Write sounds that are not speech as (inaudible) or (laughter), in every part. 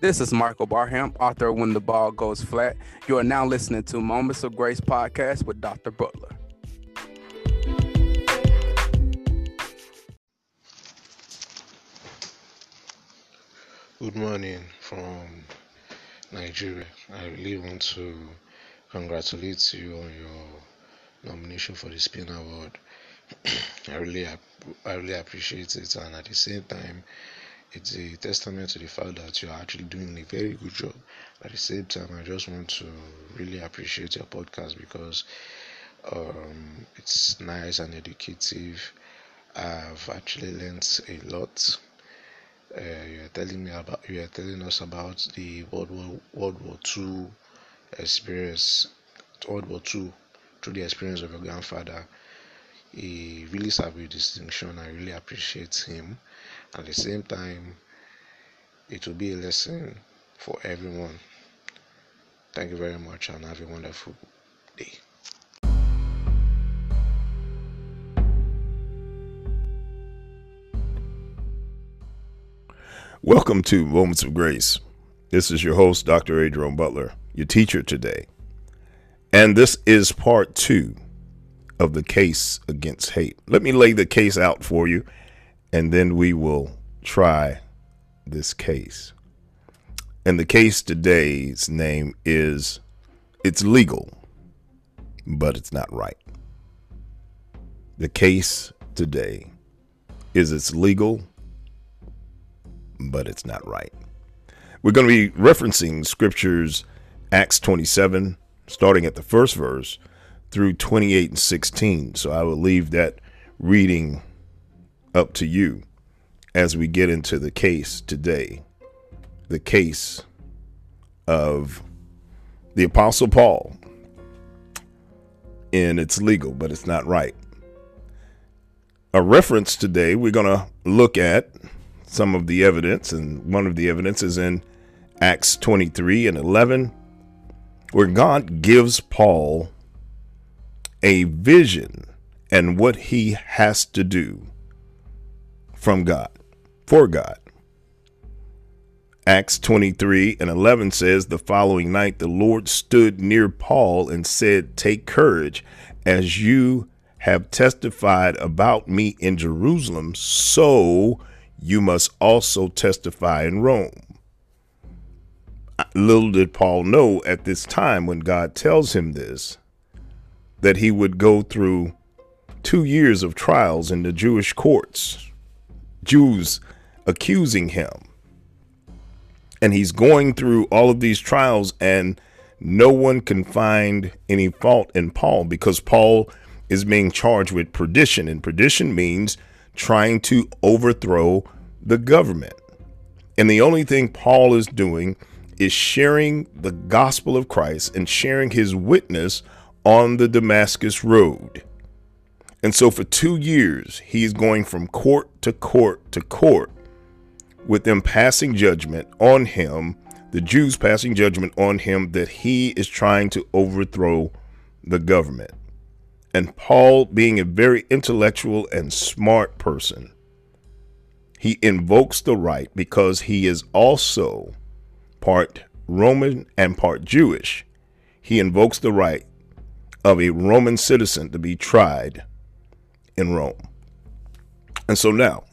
This is Michael Barham, author of When the Ball Goes Flat. You are now listening to Moments of Grace podcast with Dr. Butler. Good morning from Nigeria. I really want to congratulate you on your nomination for the Spin Award. (clears throat) I really, I really appreciate it, and at the same time, it's a testament to the fact that you are actually doing a very good job. At the same time, I just want to really appreciate your podcast because um, it's nice and educative. I've actually learned a lot uh, you are telling me about you are telling us about the World War World War Two experience, World War Two through the experience of your grandfather. He really served with distinction. I really appreciate him. At the same time, it will be a lesson for everyone. Thank you very much and have a wonderful day. Welcome to Moments of Grace. This is your host, Dr. Adrian Butler, your teacher today. And this is part two of the case against hate. Let me lay the case out for you, and then we will try this case. And the case today's name is It's Legal, but It's Not Right. The case today is It's Legal, but it's not right. We're going to be referencing scriptures Acts 27, starting at the first verse through 28 and 16. So I will leave that reading up to you as we get into the case today. The case of the Apostle Paul. And it's legal, but it's not right. A reference today, we're going to look at some of the evidence, and one of the evidence is in Acts 23 and 11, where God gives Paul a vision and what he has to do from God, for God. Acts 23 and 11 says, The following night the Lord stood near Paul and said, Take courage, as you have testified about me in Jerusalem, so you must also testify in Rome. Little did Paul know at this time when God tells him this that he would go through two years of trials in the Jewish courts, Jews accusing him. And he's going through all of these trials, and no one can find any fault in Paul because Paul is being charged with perdition, and perdition means trying to overthrow the government. And the only thing Paul is doing is sharing the gospel of Christ and sharing his witness on the Damascus road. And so for two years, he's going from court to court to court with them passing judgment on him, the Jews passing judgment on him that he is trying to overthrow the government. And Paul, being a very intellectual and smart person, he invokes the right because he is also part Roman and part Jewish. He invokes the right of a Roman citizen to be tried in Rome. And so now,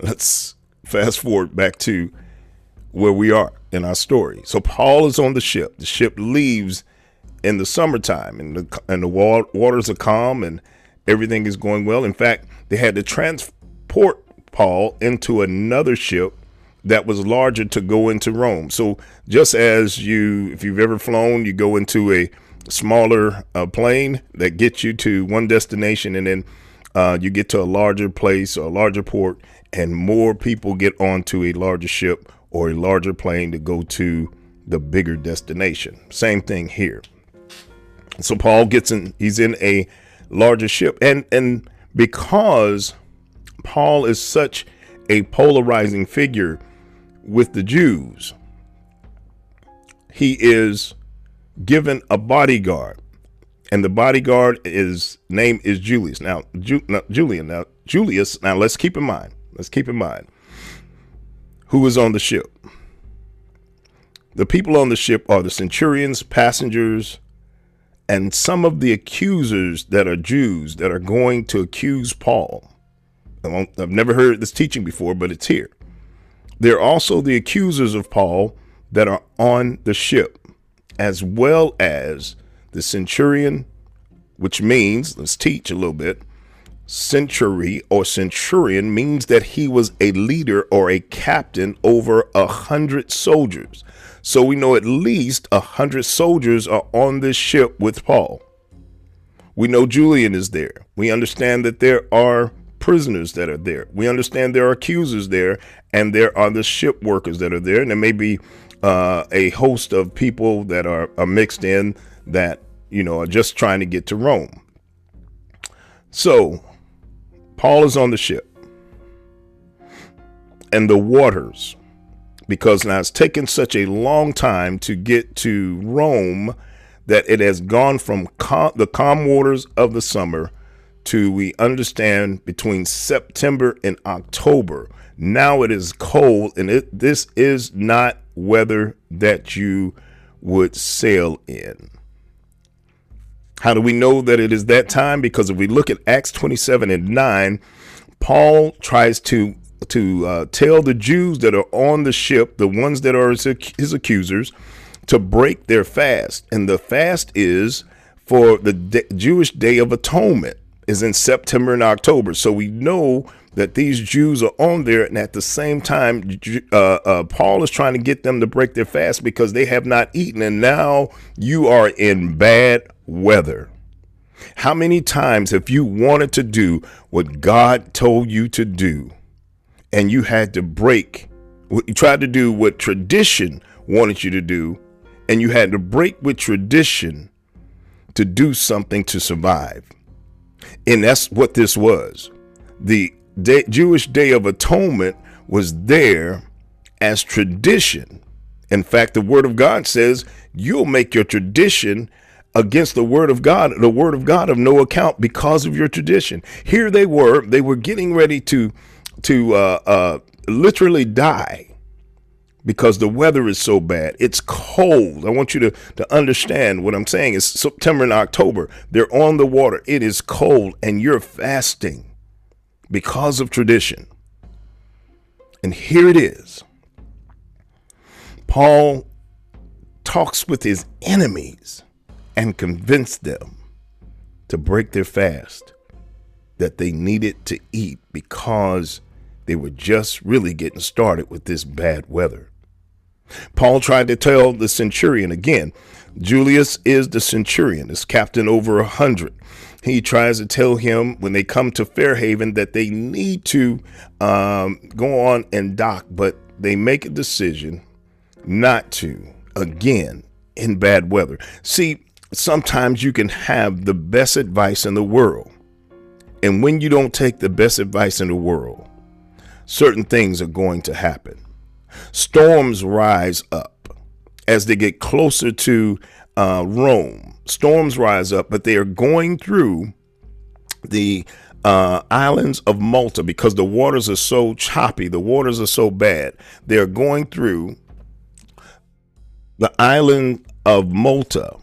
let's fast forward back to where we are in our story. So Paul is on the ship. The ship leaves in the summertime and the, and the waters are calm and everything is going well. In fact, they had to transport Paul into another ship that was larger to go into Rome. So just as you, if you've ever flown, you go into a smaller uh, plane that gets you to one destination and then uh, you get to a larger place or a larger port and more people get onto a larger ship or a larger plane to go to the bigger destination. Same thing here. So Paul gets in, he's in a larger ship. And and because Paul is such a polarizing figure with the Jews, he is given a bodyguard. And the bodyguard is name is Julius. Now, Ju, Julian. Now Julius. Now let's keep in mind. Let's keep in mind who was on the ship. The people on the ship are the centurions, passengers, and some of the accusers that are Jews that are going to accuse Paul. I've never heard this teaching before, but it's here. They're also the accusers of Paul that are on the ship, as well as the centurion, which means, let's teach a little bit. Century or centurion means that he was a leader or a captain over a hundred soldiers. So we know at least a hundred soldiers are on this ship with Paul. We know Julian is there. We understand that there are prisoners that are there. We understand there are accusers there, and there are the ship workers that are there. And there may be uh, a host of people that are, are mixed in that, you know, are just trying to get to Rome. So, Paul is on the ship, and the waters, because now it's taken such a long time to get to Rome that it has gone from cal- the calm waters of the summer to we understand between September and October. Now it is cold, and it, this is not weather that you would sail in. How do we know that it is that time? Because if we look at Acts 27 and 9, Paul tries to to uh, tell the Jews that are on the ship, the ones that are his, his accusers, to break their fast. And the fast is for the de- Jewish Day of Atonement is in September and October. So we know that these Jews are on there, and at the same time, uh, uh, Paul is trying to get them to break their fast because they have not eaten, and now you are in bad weather. How many times have you wanted to do what God told you to do, and you had to break? You tried to do what tradition wanted you to do, and you had to break with tradition to do something to survive. And that's what this was. The day, Jewish Day of Atonement was there as tradition. In fact, the Word of God says you'll make your tradition against the Word of God, the Word of God of no account because of your tradition. Here they were, they were getting ready to to uh, uh, literally die because the weather is so bad. It's cold. I want you to, to understand what I'm saying It's September and October. They're on the water. It is cold and you're fasting because of tradition. And here it is. Paul talks with his enemies and convinced them to break their fast that they needed to eat because they were just really getting started with this bad weather. Paul tried to tell the centurion again. Julius is the centurion, is captain over a hundred. He tries to tell him when they come to Fairhaven that they need to um, go on and dock, but they make a decision not to again in bad weather. See, sometimes you can have the best advice in the world. And when you don't take the best advice in the world, certain things are going to happen. Storms rise up as they get closer to uh, Rome. Storms rise up, but they are going through the uh, islands of Malta because the waters are so choppy, the waters are so bad. They're going through the island of Malta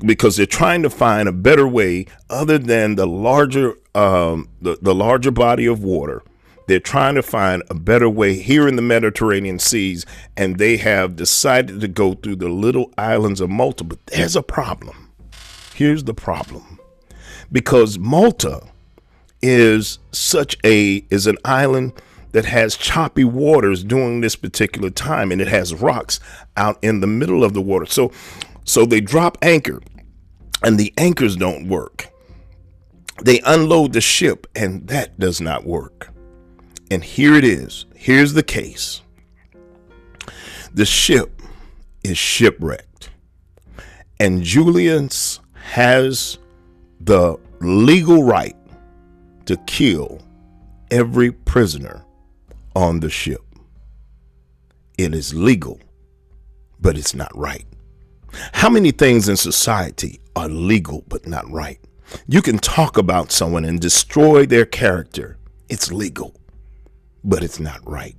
because they're trying to find a better way other than the larger um, the, the larger body of water they're trying to find a better way here in the Mediterranean seas, and they have decided to go through the little islands of Malta. But there's a problem. Here's the problem because Malta is such a is an island that has choppy waters during this particular time and it has rocks out in the middle of the water so so they drop anchor and the anchors don't work they unload the ship and that does not work and here it is. Here's the case the ship is shipwrecked, and Julius has the legal right to kill every prisoner on the ship. It is legal, but it's not right. How many things in society are legal but not right? You can talk about someone and destroy their character. It's legal but it's not right.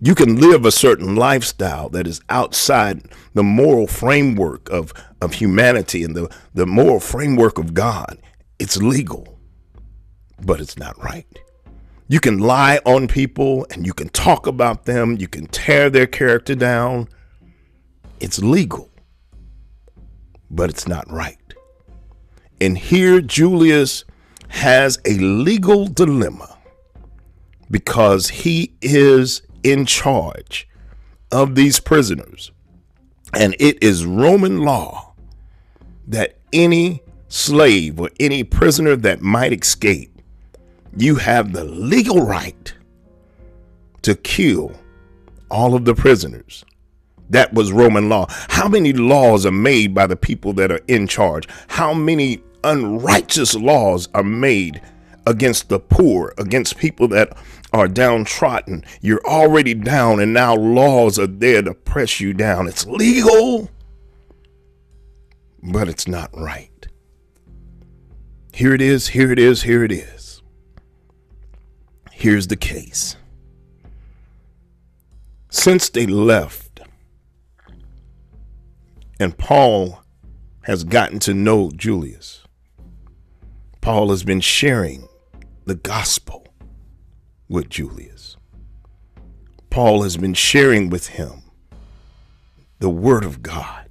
You can live a certain lifestyle that is outside the moral framework of, of humanity and the, the moral framework of God. It's legal, but it's not right. You can lie on people and you can talk about them, you can tear their character down. It's legal, but it's not right. And here Julius has a legal dilemma because he is in charge of these prisoners. And it is Roman law that any slave or any prisoner that might escape, you have the legal right to kill all of the prisoners. That was Roman law. How many laws are made by the people that are in charge? How many unrighteous laws are made against the poor, against people that are downtrodden. You're already down, and now laws are there to press you down. It's legal, but it's not right. Here it is, here it is, here it is. Here's the case. Since they left, and Paul has gotten to know Julius, Paul has been sharing the gospel with Julius. Paul has been sharing with him the word of God.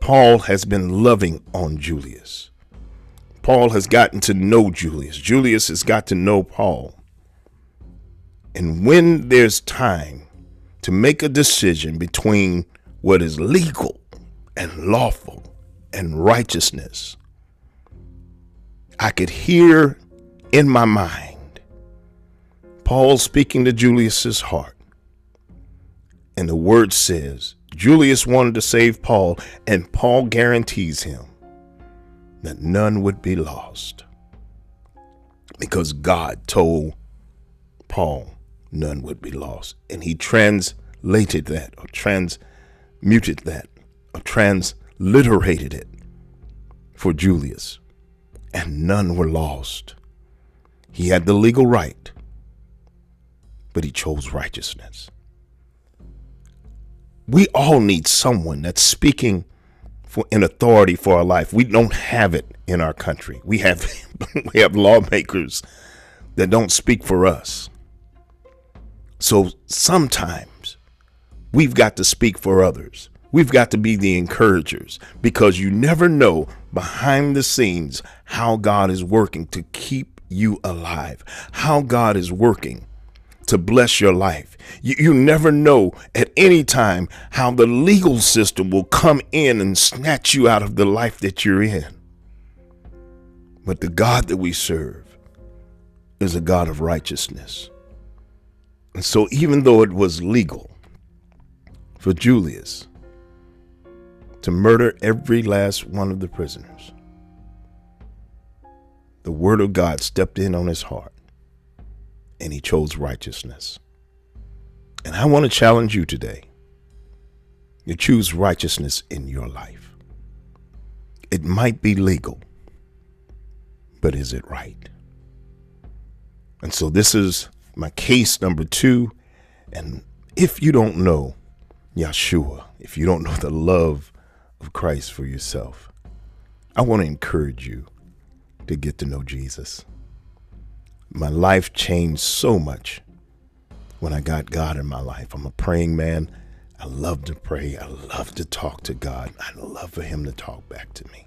Paul has been loving on Julius. Paul has gotten to know Julius. Julius has got to know Paul. And when there's time to make a decision between what is legal and lawful and righteousness, I could hear in my mind Paul speaking to Julius's heart. And the word says Julius wanted to save Paul, and Paul guarantees him that none would be lost because God told Paul none would be lost. And he translated that or transmuted that or transliterated it for Julius and none were lost. He had the legal right, but he chose righteousness. We all need someone that's speaking for in authority for our life. We don't have it in our country. We have (laughs) we have lawmakers that don't speak for us. So sometimes we've got to speak for others. We've got to be the encouragers because you never know behind the scenes how God is working to keep you alive, how God is working to bless your life. You, you never know at any time how the legal system will come in and snatch you out of the life that you're in. But the God that we serve is a God of righteousness. And so, even though it was legal for Julius to murder every last one of the prisoners. The word of God stepped in on his heart and he chose righteousness. And I want to challenge you today to choose righteousness in your life. It might be legal, but is it right? And so this is my case number two. And if you don't know Yeshua, if you don't know the love of Christ for yourself, I want to encourage you to get to know Jesus. My life changed so much when I got God in my life. I'm a praying man. I love to pray. I love to talk to God. I love for Him to talk back to me.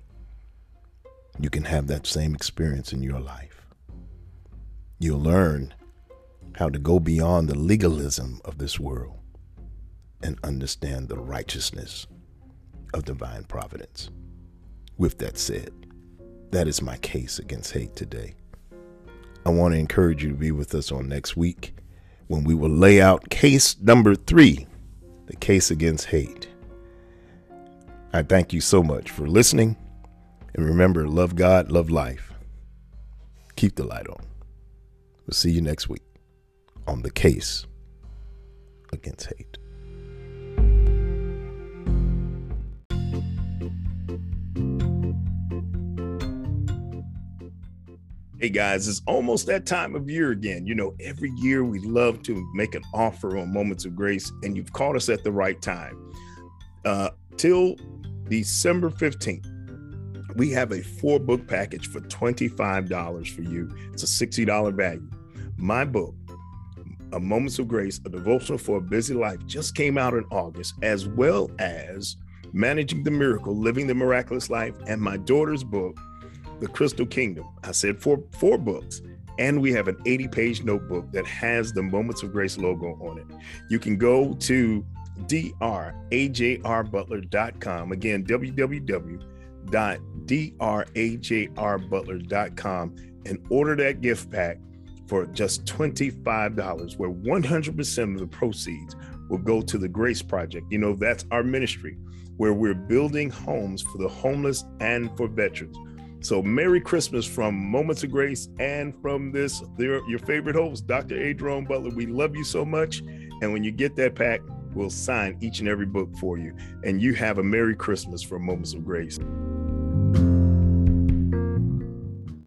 You can have that same experience in your life. You'll learn how to go beyond the legalism of this world and understand the righteousness of divine providence. With that said, that is my case against hate today. I want to encourage you to be with us on next week when we will lay out case number three the case against hate. I thank you so much for listening. And remember, love God, love life. Keep the light on. We'll see you next week on the case against hate. Hey guys, it's almost that time of year again. You know, every year we love to make an offer on Moments of Grace, and you've caught us at the right time. Uh, till December 15th, we have a four book package for $25 for you. It's a $60 value. My book, A Moments of Grace, a devotional for a busy life, just came out in August, as well as Managing the Miracle, Living the Miraculous Life, and my daughter's book, the Crystal Kingdom. I said four four books. And we have an 80 page notebook that has the Moments of Grace logo on it. You can go to drajrbutler.com. Again, www.drajrbutler.com and order that gift pack for just $25, where 100% of the proceeds will go to the Grace Project. You know, that's our ministry where we're building homes for the homeless and for veterans. So, Merry Christmas from Moments of Grace and from this, your favorite host, Dr. Adron Butler. We love you so much. And when you get that pack, we'll sign each and every book for you. And you have a Merry Christmas from Moments of Grace.